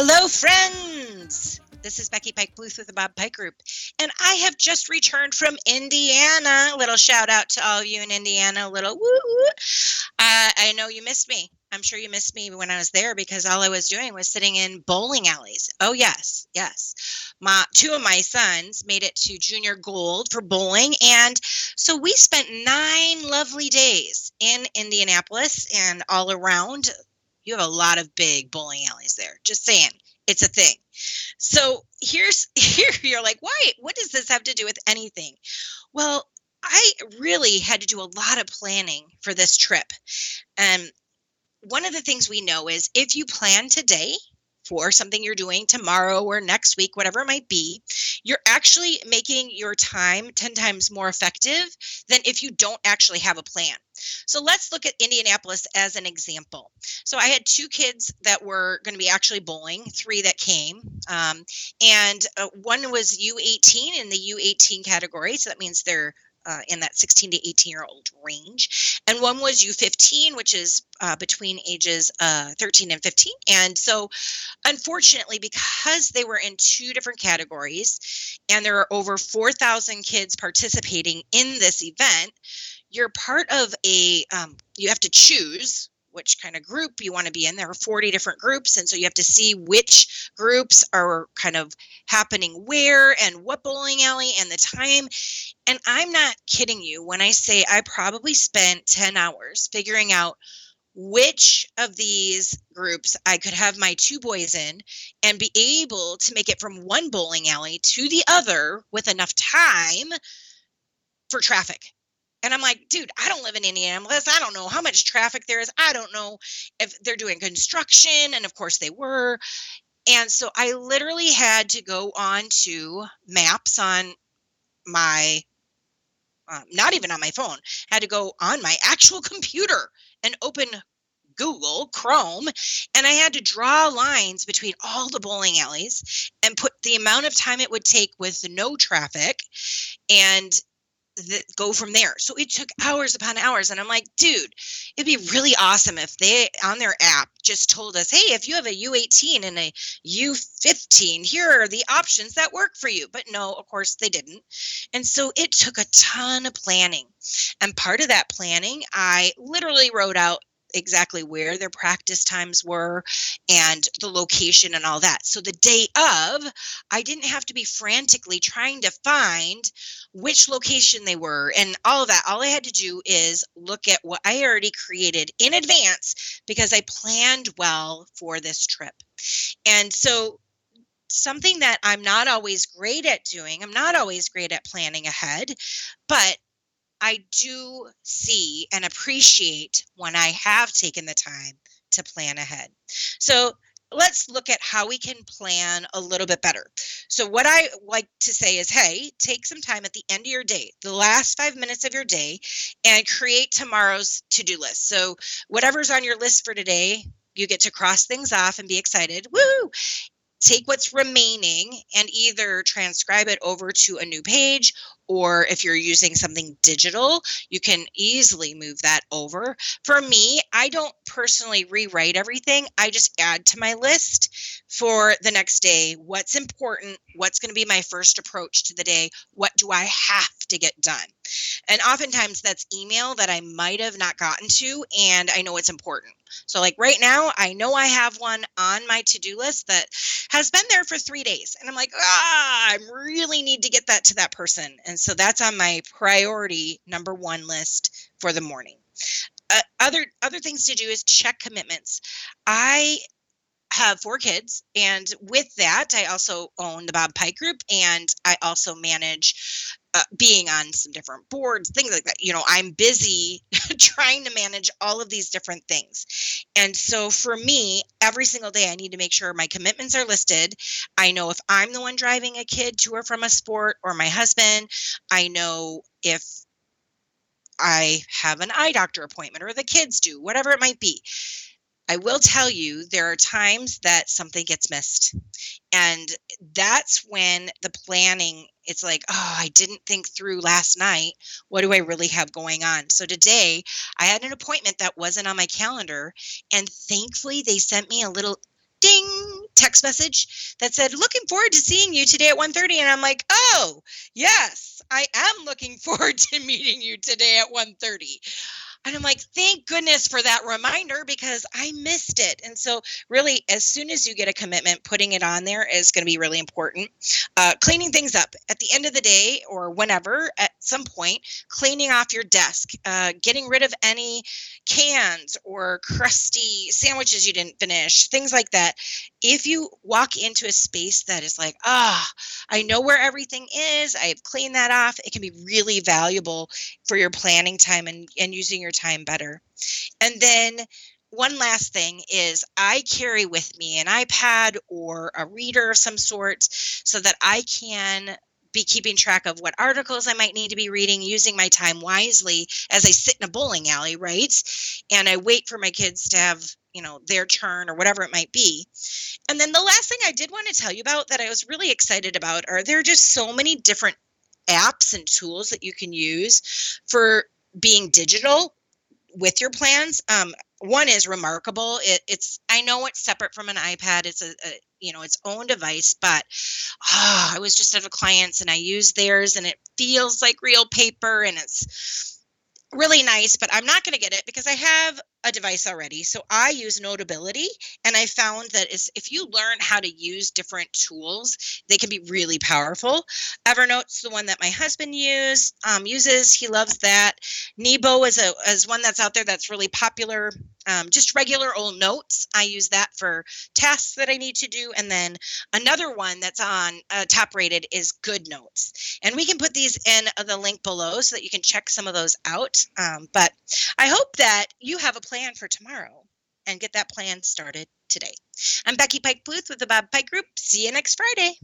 Hello, friends. This is Becky Pike Bluth with the Bob Pike Group, and I have just returned from Indiana. A little shout out to all of you in Indiana. A little woo woo. Uh, I know you missed me. I'm sure you missed me when I was there because all I was doing was sitting in bowling alleys. Oh yes, yes. My two of my sons made it to junior gold for bowling, and so we spent nine lovely days in Indianapolis and all around. You have a lot of big bowling alleys there. Just saying, it's a thing. So here's here you're like, why? What does this have to do with anything? Well, I really had to do a lot of planning for this trip. And one of the things we know is if you plan today for something you're doing tomorrow or next week, whatever it might be, you're actually making your time 10 times more effective than if you don't actually have a plan. So let's look at Indianapolis as an example. So I had two kids that were going to be actually bowling, three that came, um, and uh, one was U18 in the U18 category. So that means they're uh, in that 16 to 18 year old range. And one was U15, which is uh, between ages uh, 13 and 15. And so, unfortunately, because they were in two different categories and there are over 4,000 kids participating in this event, you're part of a, um, you have to choose which kind of group you want to be in. There are 40 different groups. And so you have to see which groups are kind of happening where and what bowling alley and the time. And I'm not kidding you when I say I probably spent 10 hours figuring out which of these groups I could have my two boys in and be able to make it from one bowling alley to the other with enough time for traffic and I'm like, dude, I don't live in Indianapolis. I don't know how much traffic there is. I don't know if they're doing construction. And of course they were. And so I literally had to go on to maps on my, um, not even on my phone, had to go on my actual computer and open Google Chrome, and I had to draw lines between all the bowling alleys and put the amount of time it would take with no traffic and that go from there. So it took hours upon hours. And I'm like, dude, it'd be really awesome if they on their app just told us, hey, if you have a U18 and a U15, here are the options that work for you. But no, of course they didn't. And so it took a ton of planning. And part of that planning, I literally wrote out exactly where their practice times were and the location and all that. So the day of, I didn't have to be frantically trying to find which location they were and all of that. All I had to do is look at what I already created in advance because I planned well for this trip. And so something that I'm not always great at doing. I'm not always great at planning ahead, but I do see and appreciate when I have taken the time to plan ahead. So let's look at how we can plan a little bit better. So, what I like to say is hey, take some time at the end of your day, the last five minutes of your day, and create tomorrow's to do list. So, whatever's on your list for today, you get to cross things off and be excited. Woo! Take what's remaining and either transcribe it over to a new page or if you're using something digital, you can easily move that over. For me, I don't personally rewrite everything. I just add to my list for the next day what's important, what's going to be my first approach to the day, what do I have to get done. And oftentimes that's email that I might have not gotten to and I know it's important. So, like right now, I know I have one on my to do list that has been there for three days. And I'm like, ah, I really need to get that to that person. And so that's on my priority number one list for the morning. Uh, other other things to do is check commitments. I have four kids and with that i also own the bob pike group and i also manage uh, being on some different boards things like that. You know i'm busy trying to manage all of these different things. And so for me every single day i need to make sure my commitments are listed. I know if i'm the one driving a kid to or from a sport or my husband i know if I have an eye doctor appointment or the kids do, whatever it might be. I will tell you, there are times that something gets missed. And that's when the planning, it's like, oh, I didn't think through last night. What do I really have going on? So today, I had an appointment that wasn't on my calendar. And thankfully, they sent me a little ding text message that said looking forward to seeing you today at 1.30 and i'm like oh yes i am looking forward to meeting you today at 1.30 and I'm like, thank goodness for that reminder because I missed it. And so, really, as soon as you get a commitment, putting it on there is going to be really important. Uh, cleaning things up at the end of the day or whenever, at some point, cleaning off your desk, uh, getting rid of any cans or crusty sandwiches you didn't finish, things like that. If you walk into a space that is like, ah, oh, I know where everything is, I've cleaned that off, it can be really valuable for your planning time and, and using your time better. And then one last thing is I carry with me an iPad or a reader of some sort so that I can be keeping track of what articles I might need to be reading, using my time wisely as I sit in a bowling alley, right? And I wait for my kids to have, you know, their turn or whatever it might be. And then the last thing I did want to tell you about that I was really excited about are there are just so many different apps and tools that you can use for being digital with your plans. Um, one is reMarkable. It, it's I know it's separate from an iPad. It's a, a you know its own device, but oh, I was just at a client's and I used theirs, and it feels like real paper, and it's really nice. But I'm not going to get it because I have a device already. So I use Notability, and I found that if you learn how to use different tools, they can be really powerful. Evernote's the one that my husband use um, uses. He loves that. Nebo is a is one that's out there that's really popular. Um, just regular old notes. I use that for tasks that I need to do, and then another one that's on uh, top rated is Good Notes, and we can put these in the link below so that you can check some of those out. Um, but I hope that you have a plan for tomorrow and get that plan started today. I'm Becky Pike Bluth with the Bob Pike Group. See you next Friday.